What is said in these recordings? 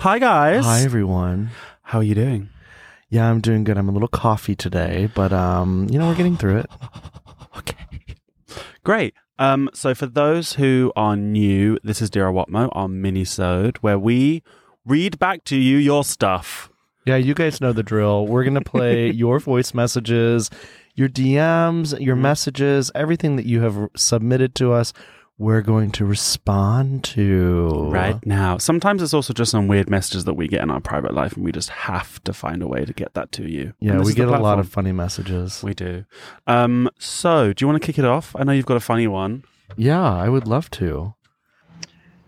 Hi, guys. Hi everyone. How are you doing? Yeah, I'm doing good. I'm a little coffee today, but um, you know, we're getting through it. Okay. Great. Um, so for those who are new, this is Dear AWATMO, our mini-sode, where we read back to you your stuff. Yeah, you guys know the drill. We're gonna play your voice messages, your DMs, your messages, everything that you have submitted to us. We're going to respond to Right now. Sometimes it's also just some weird messages that we get in our private life, and we just have to find a way to get that to you. Yeah, we get a lot of funny messages. We do. Um, so, do you want to kick it off? I know you've got a funny one. Yeah, I would love to.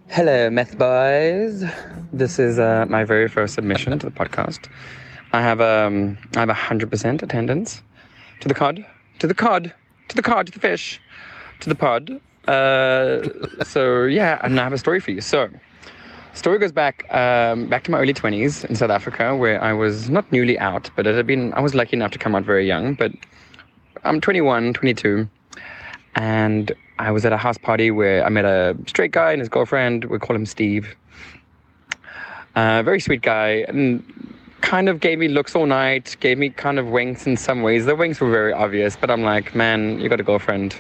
Hello, meth boys. This is uh, my very first submission to the podcast. I have um, I have hundred percent attendance to the cod, to the cod, to the cod, to the fish, to the pod. Uh, so yeah, and I have a story for you. So, story goes back um, back to my early twenties in South Africa, where I was not newly out, but it had been I was lucky enough to come out very young. But I'm 21, 22, and I was at a house party where I met a straight guy and his girlfriend. We call him Steve. Uh, very sweet guy, and kind of gave me looks all night. Gave me kind of winks in some ways. The winks were very obvious, but I'm like, man, you got a girlfriend.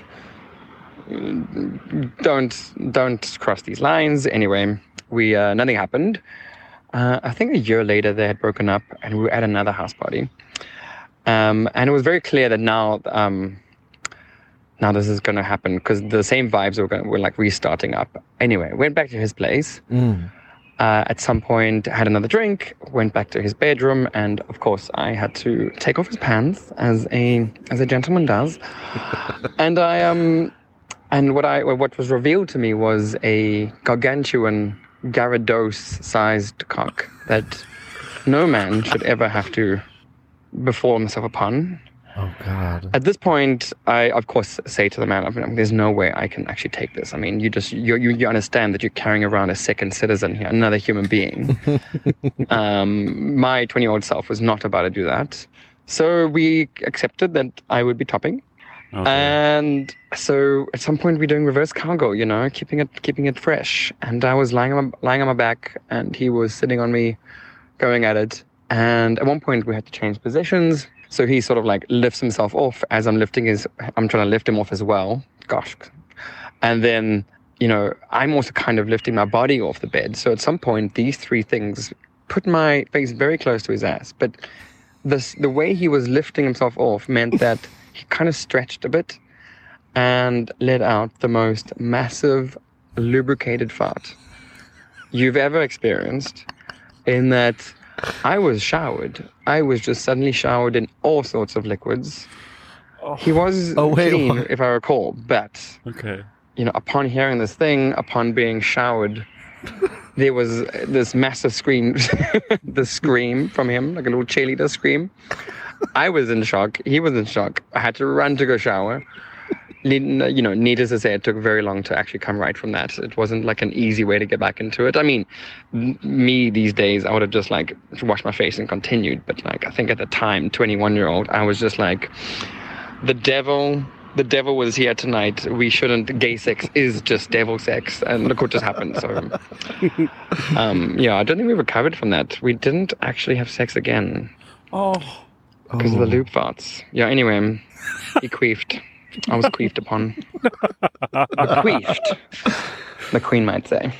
Don't don't cross these lines. Anyway, we uh, nothing happened. Uh, I think a year later they had broken up, and we were at another house party. Um, and it was very clear that now um, now this is going to happen because the same vibes were, going, were like restarting up. Anyway, went back to his place. Mm. Uh, at some point, had another drink. Went back to his bedroom, and of course, I had to take off his pants as a as a gentleman does. and I um, and what I what was revealed to me was a gargantuan Gyarados-sized cock that no man should ever have to befall himself upon. Oh God. At this point, I of course say to the man, I mean, "There's no way I can actually take this. I mean, you just you you, you understand that you're carrying around a second citizen here, another human being. um, my 20 year old self was not about to do that, so we accepted that I would be topping. Okay. And so at some point we're doing reverse cargo, you know, keeping it keeping it fresh. And I was lying on my, lying on my back, and he was sitting on me, going at it. And at one point we had to change positions. So he sort of like lifts himself off as I'm lifting his. I'm trying to lift him off as well. Gosh. And then you know I'm also kind of lifting my body off the bed. So at some point these three things put my face very close to his ass. But this the way he was lifting himself off meant that he kind of stretched a bit and let out the most massive lubricated fart you've ever experienced in that I was showered. I was just suddenly showered in all sorts of liquids. Oh. He was Oh, wait, clean, what? if I recall, but okay. you know, upon hearing this thing, upon being showered, there was this massive scream, the scream from him, like a little cheerleader scream. I was in shock. He was in shock. I had to run to go shower. Ne- You know, needless to say, it took very long to actually come right from that. It wasn't like an easy way to get back into it. I mean, me these days, I would have just like washed my face and continued. But like, I think at the time, 21 year old, I was just like, the devil the devil was here tonight we shouldn't gay sex is just devil sex and look what just happened so um yeah i don't think we recovered from that we didn't actually have sex again Oh. Because of the loop farts yeah anyway he queefed i was queefed upon queefed the queen might say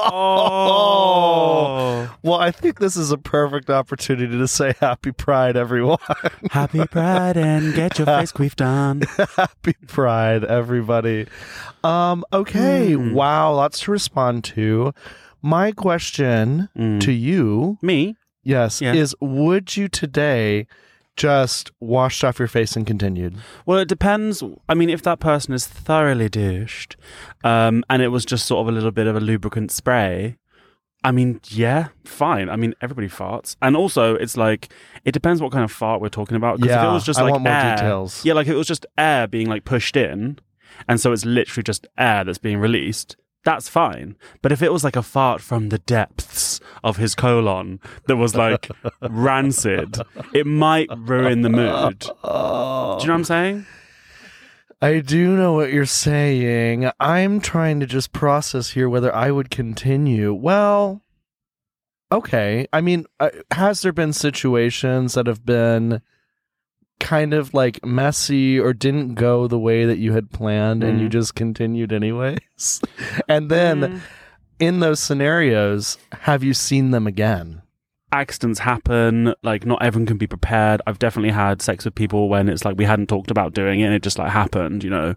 Oh. Well, I think this is a perfect opportunity to say Happy Pride, everyone. Happy Pride and get your face queefed on. Happy Pride, everybody. Um, okay, Hmm. wow, lots to respond to. My question Mm. to you, Me? Yes, Yeah. is would you today just washed off your face and continued? Well, it depends. I mean, if that person is thoroughly douched, um, and it was just sort of a little bit of a lubricant spray, I mean, yeah, fine. I mean, everybody farts, and also it's like it depends what kind of fart we're talking about. Because if Yeah, it was just like air, details. yeah, like if it was just air being like pushed in, and so it's literally just air that's being released. That's fine. But if it was like a fart from the depths of his colon that was like rancid, it might ruin the mood. Do you know what I'm saying? I do know what you're saying. I'm trying to just process here whether I would continue. Well, okay. I mean, uh, has there been situations that have been kind of like messy or didn't go the way that you had planned and you Mhm. just continued anyways? and then Mm. in those scenarios, have you seen them again? accidents happen like not everyone can be prepared i've definitely had sex with people when it's like we hadn't talked about doing it and it just like happened you know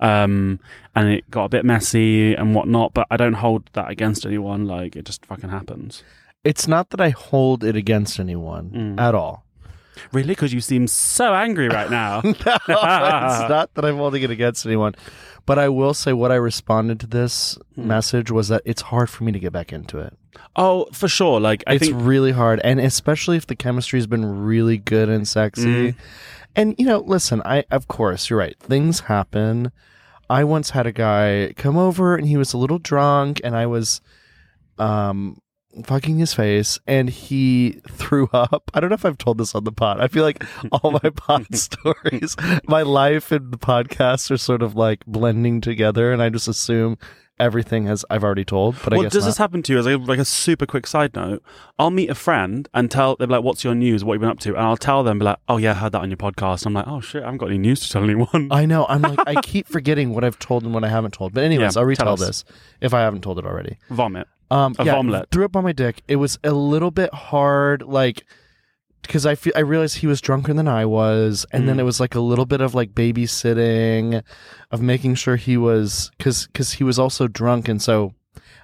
um and it got a bit messy and whatnot but i don't hold that against anyone like it just fucking happens It's not that I hold it against anyone Mm. at all. Really because you seem so angry right now no, it's not that I'm holding it against anyone. But I will say what I responded to this Hmm. message was that it's hard for me to get back into it. oh for sure like i it's think really hard. And especially if the chemistry has been really good and sexy. Mm. And you know, listen, I of course you're right. Things happen. I once had a guy come over and he was a little drunk and I was um fucking his face and he threw up. I don't know if I've told this on the pod. I feel like all my pod stories, my life and the podcast are sort of like blending together and I just assume everything has I've already told, but I well, does not. this happen to you as a, like a super quick side note? I'll meet a friend and tell them like, "What's your news? What you've you been up to?" And I'll tell them be like, "Oh yeah, I heard that on your podcast." I'm like, "Oh shit, I haven't got any news to tell anyone." I know. I'm like I keep forgetting what I've told and what I haven't told. But anyways, Yeah, I'll tell retell this if I haven't told it already. Vomit. Um, A yeah, vomlet. threw up on my dick. It was a little bit hard, like because I feel I realized he was drunker than I was, and then Mm. it was like a little bit of like babysitting, of making sure he was because because he was also drunk, and so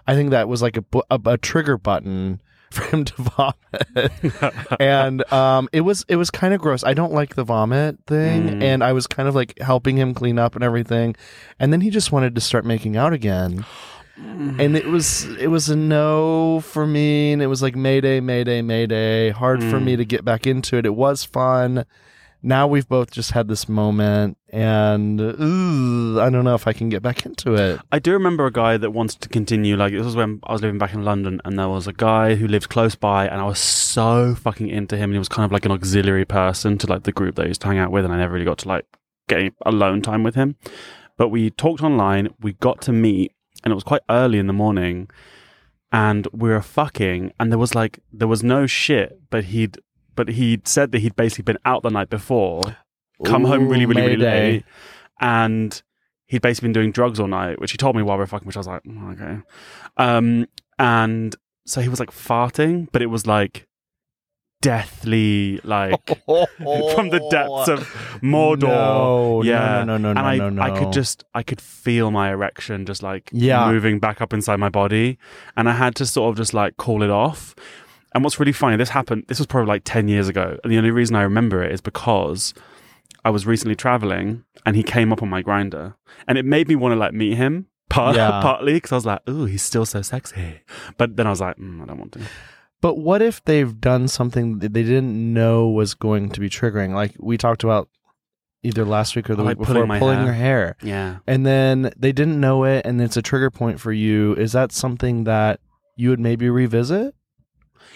I think that was like a a, a trigger button for him to vomit, and um, it was it was kind of gross. I don't like the vomit thing, Mm. and I was kind of like helping him clean up and everything, and then he just wanted to start making out again and it was it was a no for me and it was like mayday mayday mayday hard for Mm. me to get back into it it was fun now we've both just had this moment and ooh, i don't know if i can get back into it I do remember a guy that wanted to continue. Like this was when I was living back in London, and there was a guy who lived close by, and I was so fucking into him. And he was kind of like an auxiliary person to like the group that I used to hang out with, and I never really got to like get alone time with him. But we talked online. We got to meet, and it was quite early in the morning, and we were fucking, and there was like there was no shit, but he'd but he'd said that he'd basically been out the night before, come home really, really, really Mayday. late, and he'd basically been doing drugs all night, which he told me while we were fucking, which I was like, "Mm, okay. Um, and so he was like farting, but it was like deathly, like from the depths of Mordor. no, yeah, no no no no and I, no no I could just, I could feel my erection just like Yeah. moving back up inside my body, and I had to sort of just like call it off. And what's really funny, this happened. This was probably like ten years ago, and the only reason I remember it is because I was recently traveling, and he came up on my Grindr, and it made me want to like meet him. Part, Yeah. partly because I was like, "Ooh, he's still so sexy," but then I was like, mm, "I don't want to." But what if they've done something that they didn't know was going to be triggering? Like we talked about either last week or the Oh, week like before, pulling pulling your hair. Yeah, and then they didn't know it and it's a trigger point for you is that something that you would maybe revisit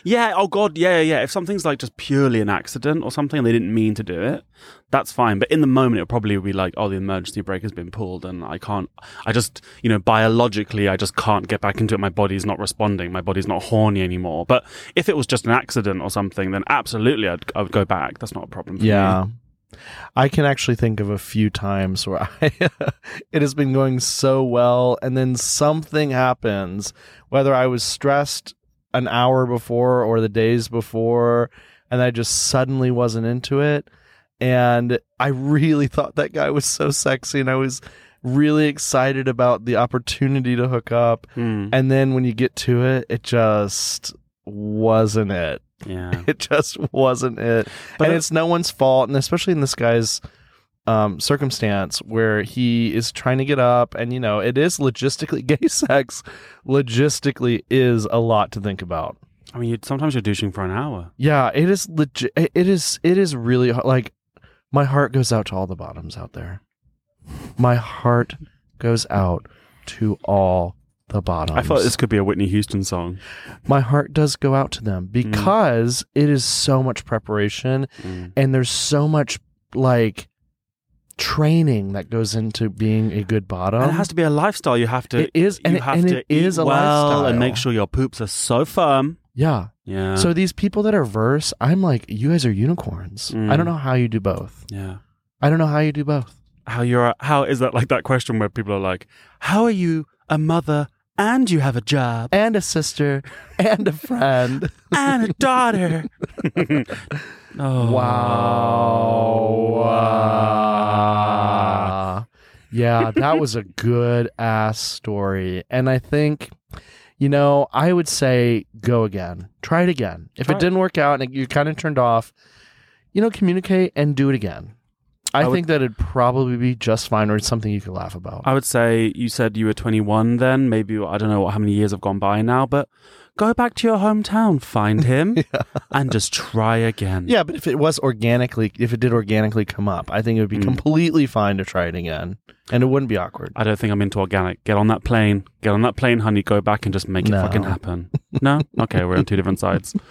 yeah. Oh God, yeah, yeah. If something's like just purely an accident or something, they didn't mean to do it, that's fine. But in the moment, it probably be like, "Oh, the emergency brake has been pulled, and I can't. I just, you know, biologically, I just can't get back into it. My body's not responding. My body's not horny anymore." But if it was just an accident or something, then absolutely, I'd, I would go back. That's not a problem. For yeah me. i can actually think of a few times where I, it has been going so well and then something happens whether i was stressed an hour before or the days before and i just suddenly wasn't into it and i really thought that guy was so sexy and i was really excited about the opportunity to hook up Hmm. and then when you get to it it just wasn't it yeah. it just wasn't it But and it- it's no one's fault and especially in this guy's um, circumstance where he is trying to get up and you know it is logistically gay sex logistically is a lot to think about I mean, you sometimes you're douching for an hour. yeah it is legit it is it is really like my heart goes out to all the bottoms out there my heart goes out to all the bottoms I thought this could be a Whitney Houston song. my heart does go out to them because it is so much preparation Mm. and there's so much like training that goes into being a good bottom. and it has to be a lifestyle. You have to. It is- and you it- have and to it is a well lifestyle. and make sure your poops are so firm. yeah. Yeah. So these people that are verse, I'm like, you guys are unicorns. Mm. I don't know how you do both. yeah. I don't know how you do both. How you're? How is that like that question where people are like, "How are you a mother and you have a job And a sister and a friend. and a daughter?" oh. Wow. Wow. Yeah, that was a good ass story. And I think, you know, I would say go again. Try it again. If Try it didn't work out and you kind of turned off, you know, communicate and do it again. I, I would- think that it'd probably be just fine or it's something you could laugh about. I would say you said you were 21 then. Maybe I don't know what, how many years have gone by now, but go back to your hometown, find him, and just try again. yeah, but if it was organically, if it did organically come up, I think it would be Mm. completely fine to try it again. And it wouldn't be awkward. I don't think I'm into organic. Get on that plane. Get on that plane, honey. Go back and just make No. it fucking happen. No? Okay, we're on two different sides.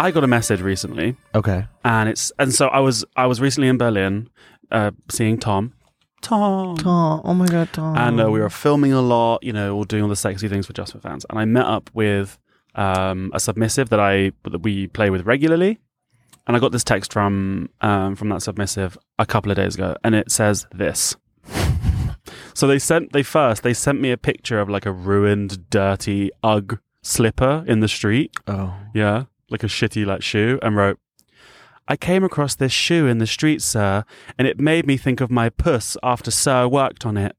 I got a message recently Okay. and it's and so I was I was recently in Berlin uh, seeing Tom. Tom. Tom. Oh my God, Tom. And uh, we were filming a lot, you know, all doing all the sexy things for Just for Fans. And I met up with um, a submissive that I that we play with regularly. And I got this text from um, from that submissive a couple of days ago, and it says this. so they sent they first they sent me a picture of like a ruined, dirty UGG slipper in the street. Oh. Yeah, like a shitty like shoe, and wrote, "I came across this shoe in the street, sir, and it made me think of my puss after sir worked on it."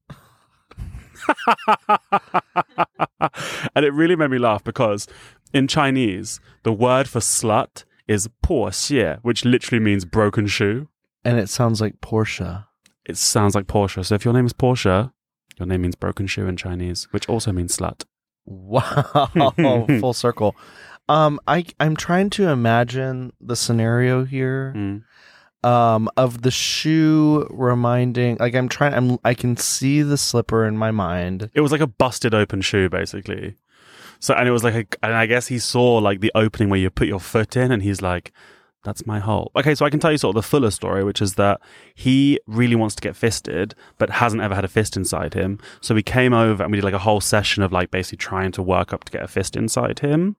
and it really made me laugh because in Chinese, the word for slut is 破鞋, which literally means broken shoe. And it sounds like Porsche. It sounds like Porsche. So if your name is Porsche, your name means broken shoe in Chinese, which also means slut. Wow, full circle. Um, I I'm trying to imagine the scenario here. Mm. Um, of the shoe reminding, like I'm trying, I'm I can see the slipper in my mind. It was like a busted open shoe, basically. So, and it was like, a, and I guess he saw like the opening where you put your foot in, and he's like, "That's my hole." Okay, so I can tell you sort of the fuller story, which is that he really wants to get fisted, but hasn't ever had a fist inside him. So we came over and we did like a whole session of like basically trying to work up to get a fist inside him.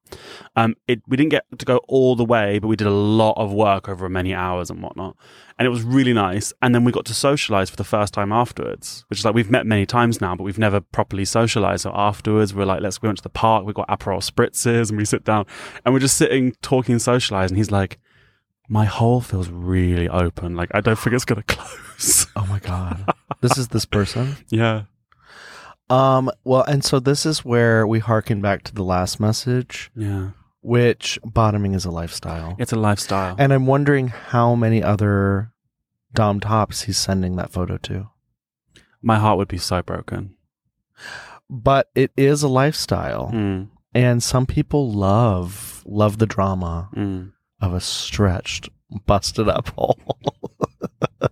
Um, it we didn't get to go all the way, but we did a lot of work over many hours and whatnot, and it was really nice. And then we got to socialize for the first time afterwards, which is like we've met many times now, but we've never properly socialized. So afterwards, we're like, let's we went to the park, we got Aperol spritzes, and we sit down, and we're just sitting talking, socializing. And he's like, my hole feels really open. Like I don't think it's gonna close. Oh my god, this is this person. yeah. Um, well, and so this is where we harken back to the last message, Yeah. which bottoming is a lifestyle. It's a lifestyle. And I'm wondering how many other Dom tops he's sending that photo to. my heart would be so broken. But it is a lifestyle. Mm, And some people love love the drama mm. Of a stretched, busted up hole.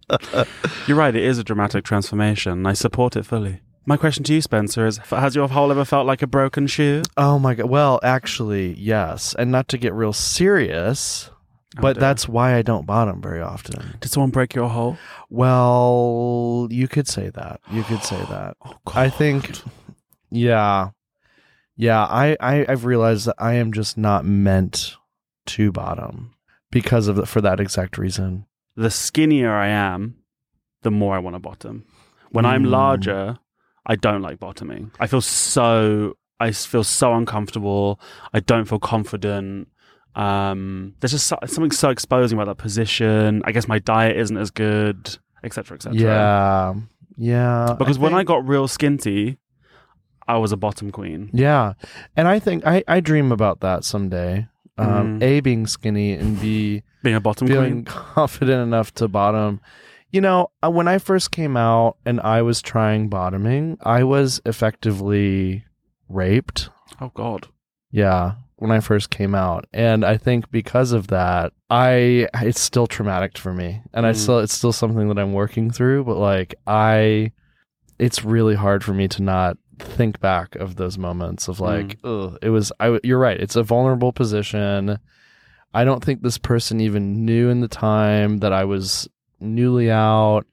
You're right. It is a dramatic transformation. I support it fully. My question to you, Spencer, is: Has your hole ever felt like a broken shoe? oh my god. Well, actually, yes. And not to get real serious, Oh, but dear. that's why I don't bottom very often. Did someone break your hole? Well, you could say that. You could say that. Oh, I think yeah. Yeah, I, I I've realized that I am just not meant to bottom because of the, for that exact reason. the skinnier I am, the more I want to bottom. When I'm Mm. larger, I don't like bottoming. I feel so I feel so uncomfortable. I don't feel confident. Um, there's just so, something so exposing about that position. I guess my diet isn't as good, etc., etc. Yeah. Yeah. Because when I got real skinty, I was a bottom queen. Yeah. And I think I, I dream about that someday. Um, Mm. A being skinny and B Being a bottom feeling queen. confident enough to bottom. You know, uh, when I first came out and I was trying bottoming, I was effectively raped. Oh God. Yeah, when I first came out, and I think because of that, I it's still traumatic for me, and I Mm. still it's still something that I'm working through. But like I, it's really hard for me to not think back of those moments of like, ugh, it was. I. You're right. It's a vulnerable position. I don't think this person even knew in the time that I was newly out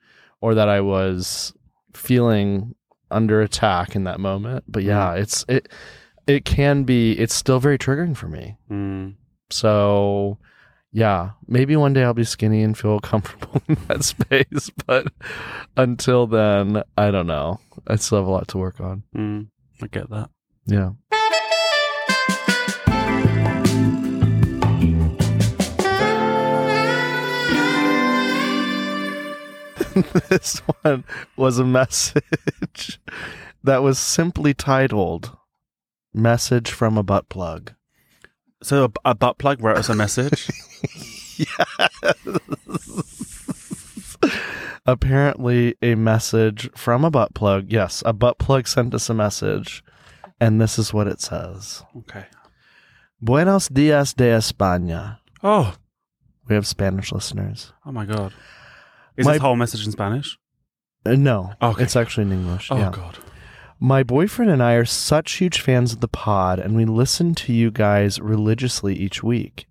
or that I was feeling under attack in that moment. But yeah, it's it. It can be. It's still very triggering for me. Mm. So, yeah, maybe one day I'll be skinny and feel comfortable in that space. But until then, I don't know. I still have a lot to work on. Mm. I get that. Yeah. this one was a message that was simply titled Message from a Butt Plug. So a, a butt plug wrote us a message. yes. Apparently, a message from a butt plug. Yes, a butt plug sent us a message, and this is what it says okay. Buenos dias de España. Oh, We have Spanish listeners. oh my god. Is My- this whole message in Spanish? Uh, no, Okay. it's actually in English. Oh yeah. god. My boyfriend and I are such huge fans of the pod, and we listen to you guys religiously each week.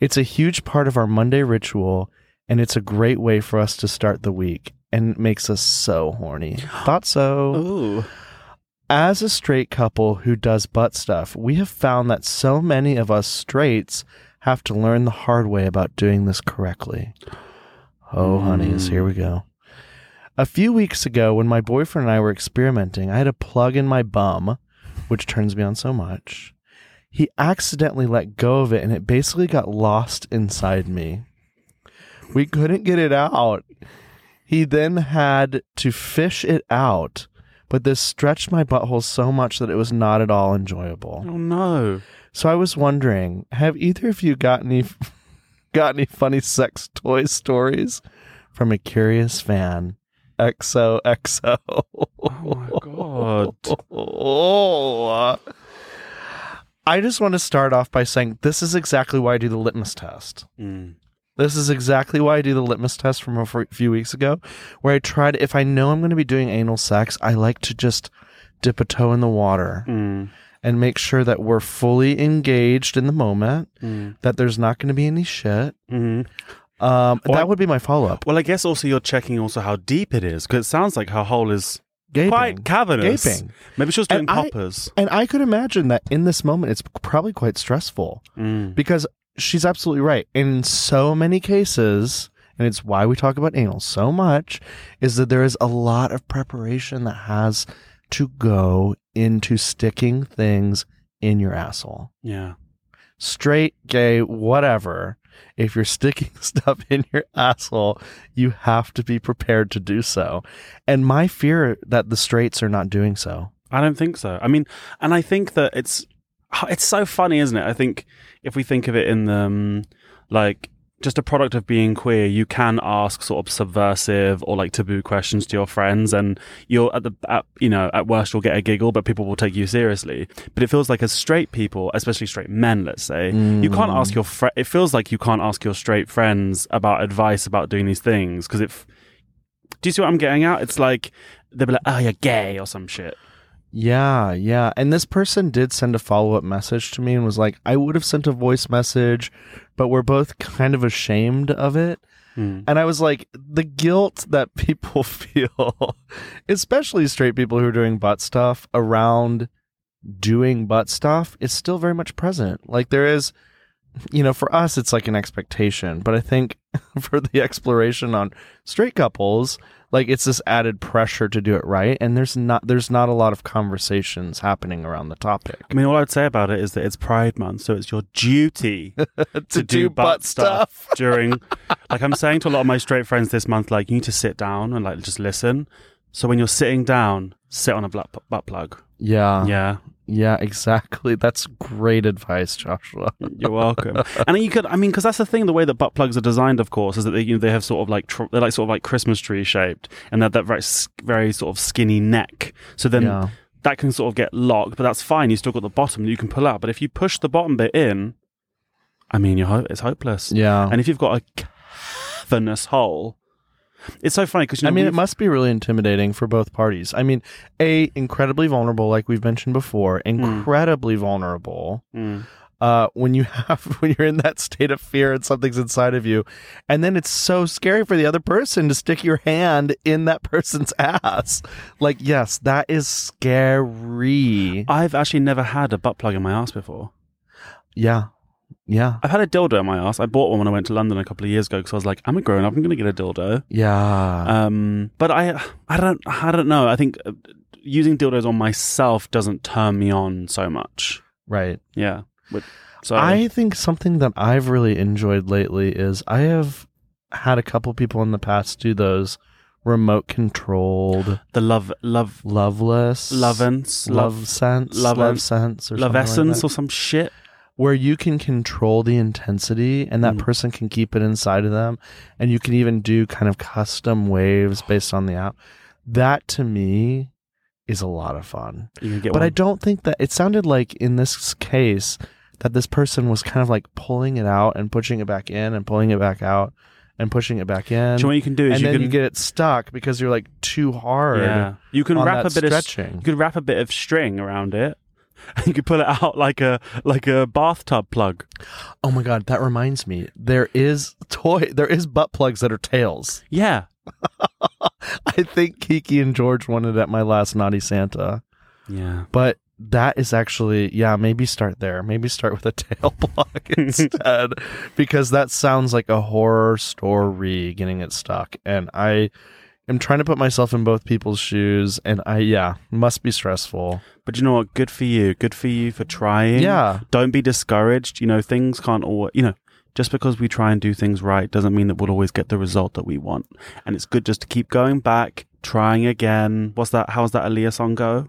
It's a huge part of our Monday ritual, and it's a great way for us to start the week, and it makes us so horny. Thought so. Ooh. As a straight couple who does butt stuff, we have found that so many of us straights have to learn the hard way about doing this correctly. Oh, honeys, here we hmm. go. A few weeks ago, when my boyfriend and I were experimenting, I had a plug in my bum, which turns me on so much. He accidentally let go of it and it basically got lost inside me. We couldn't get it out. He then had to fish it out, but this stretched my butthole so much that it was not at all enjoyable. Oh no. So I was wondering, have either of you got any got any funny sex toy stories from a curious fan? XOXO. Oh my god. Oh. I just want to start off by saying this is exactly why I do the litmus test. Mm. This is exactly why I do the litmus test from a few weeks ago, where I to, if I know I'm going to be doing anal sex, I like to just dip a toe in the water Mm. and make sure that we're fully engaged in the moment, Mm. that there's not going to be any shit. Mm. Um, Well, that would be my follow up. Well, I guess also you're checking also how deep it is because it sounds like her hole is Gaping. quite cavernous. Gaping. Maybe she was doing And I- poppers. And I could imagine that in this moment, it's probably quite stressful Mm. because she's absolutely right. In so many cases, and it's why we talk about anal so much, is that there is a lot of preparation that has to go into sticking things in your asshole. Yeah. Straight, gay, whatever. If you're sticking stuff in your asshole, you have to be prepared to do so. And my fear that the straights are not doing so. I don't think so. I mean, and I think that it's it's so funny, isn't it? I think if we think of it in the um, like just a product of being queer, you can ask sort of subversive or like taboo questions to your friends, and you're at the at, you know at worst you'll get a giggle, but people will take you seriously. But it feels like as straight people, especially straight men, let's say, you can't mm. ask your friend. it feels like you can't ask your straight friends about advice about doing these things because if do you see what I'm getting at? It's like they'll be like, "Oh, you're gay" or some shit. Yeah, yeah. And this person did send a follow up message to me and was like, I would have sent a voice message, but we're both kind of ashamed of it. Hmm. And I was like, the guilt that people feel, especially straight people who are doing butt stuff around doing butt stuff, is still very much present. Like there is, you know, for us, it's like an expectation. But I think for the exploration on straight couples, like it's this added pressure to do it right. And there's not, there's not a lot of conversations happening around the topic. I mean, all I'd say about it is that it's Pride Month, so it's your duty to, do, butt stuff, during. Like I'm saying to a lot of my straight friends this month, like you need to sit down and like just listen. So when you're sitting down, sit on a butt, butt plug. Yeah. Yeah, Yeah, exactly. That's great advice, Joshua. you're welcome. and you could, I mean, because that's the thing. The way that butt plugs are designed, of course, is that they you know, they have sort of like tr- they're like sort of like Christmas tree shaped, and they're that very very sort of skinny neck. So then yeah. that can sort of get locked, but that's fine. You still got the bottom that you can pull out. But if you push the bottom bit in, I mean, you're ho- it's hopeless. Yeah. And if you've got a cavernous hole, It's so funny because you know, I mean, it must be really intimidating for both parties. I mean, a incredibly vulnerable, like we've mentioned before, incredibly vulnerable. Mm. Uh, when you have when you're in that state of fear and something's inside of you, and then it's so scary for the other person to stick your hand in that person's ass. Like, yes, that is scary. I've actually never had a butt plug in my ass before. Yeah, yeah, I've had a dildo in my ass. I bought one when I went to London a couple of years ago because I was like, I'm a grown up. I'm going to get a dildo. yeah. Um, but I, I don't, I don't know. I think uh, using dildos on myself doesn't turn me on so much. right. Yeah. But, so I think something that I've really enjoyed lately is I have had a couple people in the past do those remote controlled the love, love, loveless Lovense, love, love, sense love- love sense or love something like essence or some shit. Where you can control the intensity and that Mm. person can keep it inside of them and you can even do kind of custom waves based on the app that to me is a lot of fun You can get but one. I don't think that it sounded like in this case that this person was kind of like pulling it out and pushing it back in and pulling it back out and pushing it back in. Know what you can do is and you then can you get it stuck because you're like too hard. yeah. You can wrap a bit of stretching. you could wrap a bit of string around it. And you could pull it out like a like a bathtub plug. Oh my god, that reminds me. There is toy there is butt plugs that are tails. Yeah. I think Kiki and George wanted at my last naughty Santa. Yeah. But that is actually yeah, maybe start there. Maybe start with a tail plug instead. because that sounds like a horror story getting it stuck. And I am trying to put myself in both people's shoes and I yeah, must be stressful. But you know what? Good for you. Good for you for trying. Yeah. Don't be discouraged. You know, things can't always, you know, just because we try and do things right doesn't mean that we'll always get the result that we want. And it's good just to keep going back, trying again. What's that? How's that Aaliyah song go?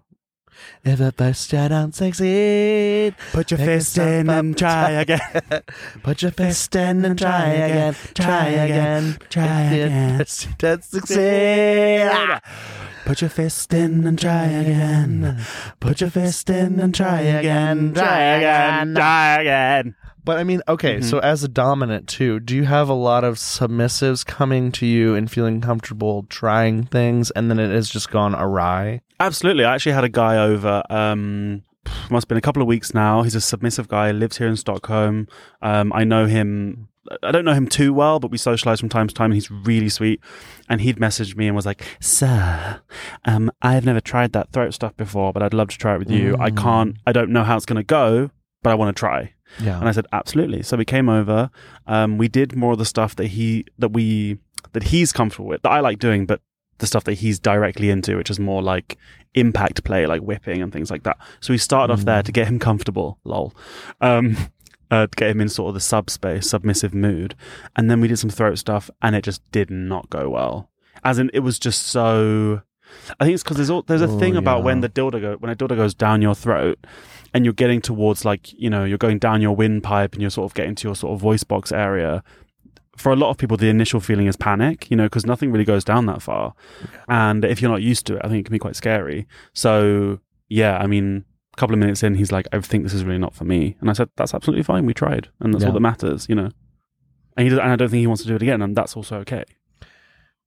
If at first you don't succeed, Put your Pick fist in and try again. Put your fist in and try again, try again, try again. don't succeed. Put your fist in and try again. Put your fist in and try again. Try again. Try again. But I mean, okay, Mhm. so as a dominant too, do you have a lot of submissives coming to you and feeling comfortable trying things and then it has just gone awry? Absolutely. I actually had a guy over. Um, must have been a couple of weeks now. He's a submissive guy. Lives here in Stockholm. Um, I know him. I don't know him too well, but we socialize from time to time, and he's really sweet. And he'd messaged me and was like, "Sir, um, I've never tried that throat stuff before, but I'd love to try it with you. I Mm. can't. I don't know how it's going to go, but I want to try." Yeah. And I said, absolutely. So we came over. Um, we did more of the stuff that he that we that he's comfortable with, that I like doing, but the stuff that he's directly into, which is more like impact play, like whipping and things like that. So we started off there to get him comfortable. Lol. Um, uh, to get him in sort of the subspace, submissive mood, and then we did some throat stuff, and it just did not go well. As in, it was just so. I think it's because there's all, there's a Oh, thing about when the dildo go when a dildo goes down your throat, and you're getting towards like you know you're going down your windpipe and you're sort of getting to your sort of voice box area for a lot of people the initial feeling is panic you know because nothing really goes down that far. And if you're not used to it i think it can be quite scary. So yeah i mean a couple of minutes in he's like i think this is really not for me. And i said that's absolutely fine. We tried. And that's Yeah. all that matters you know. And, he does, and i don't think he wants to do it again and that's also okay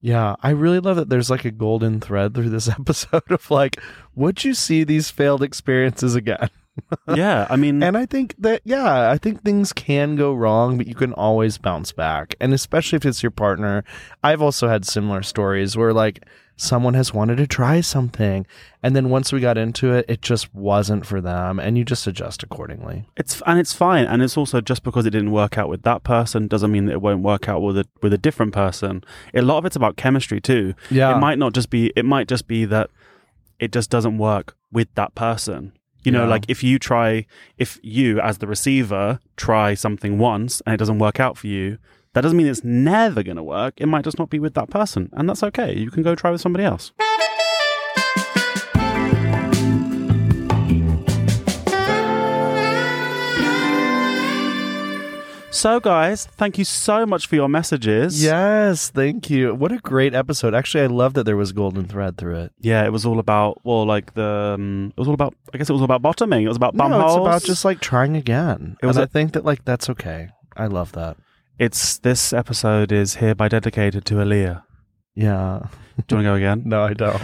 Yeah, I really love that there's like a golden thread through this episode of like, would you see these failed experiences again? yeah i mean And I think that, yeah, I think things can go wrong, but you can always bounce back. And especially if it's your partner. I've also had similar stories where like someone has wanted to try something. And then once we got into it, it just wasn't for them. And you just adjust accordingly. It's and it's fine, and it's also just because it didn't work out with that person doesn't mean that it won't work out with a with a different person. A lot of it's about chemistry too. Yeah. It might not just be. It might just be that it just doesn't work with that person. You know, Yeah. like if you try, if you as the receiver try something once and it doesn't work out for you, that doesn't mean it's never going to work. It might just not be with that person, and that's okay. You can go try with somebody else. So, guys, thank you so much for your messages. Yes, thank you. What a great episode. Actually, I love that there was golden thread through it. Yeah, it was all about well, like the um, it was all about. I guess it was all about bottoming. It was about bum no, holes. it's about just like trying again. It was and I think that like that's okay. I love that. It's this episode is hereby dedicated to Aaliyah. Yeah. Do you want to go again? No, I don't.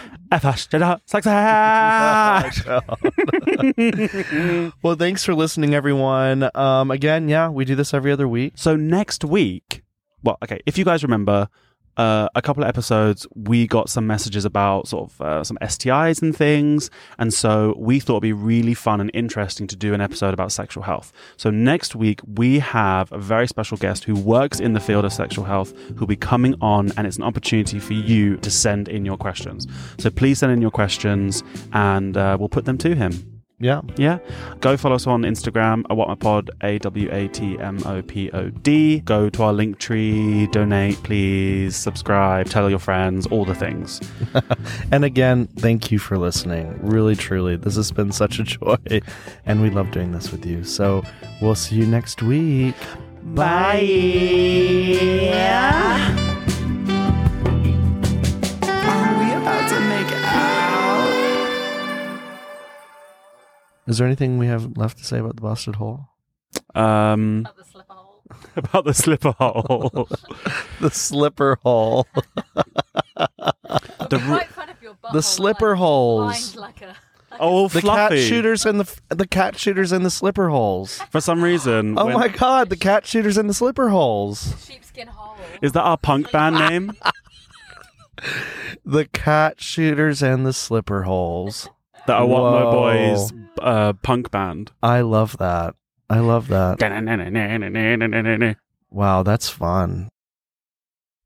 Well, thanks for listening, everyone. Um, again, yeah, we do this every other week. So next week, well, okay, if you guys remember, uh, a couple of episodes, we got some messages about sort of uh, some STIs and things, and so we thought it'd be really fun and interesting to do an episode about sexual health. So next week we have a very special guest who works in the field of sexual health who'll be coming on, and it's an opportunity for you to send in your questions. So please send in your questions, and uh, we'll put them to him. Yeah. Yeah. Go follow us on Instagram, AWATMO pod, A W A T M O P O D. Go to our link tree, donate, please, subscribe, tell your friends, all the things. And again, thank you for listening. Really, truly, this has been such a joy, and we love doing this with you. So we'll see you next week. Bye. Are Is there anything we have left to say about the busted hole? Um, At the slipper hole. about the slipper hole. The slipper hole. The r- right front of your The slipper like, holes. lined like a. Like oh, The fluffy. cat shooters and the the cat shooters in the slipper holes. For some reason. Oh when- my god, the cat shooters in the slipper holes. sheepskin hole. Is that our punk band name? The cat shooters and the slipper holes the I Want My Boys uh, punk band. I love that. I love that. wow, that's fun.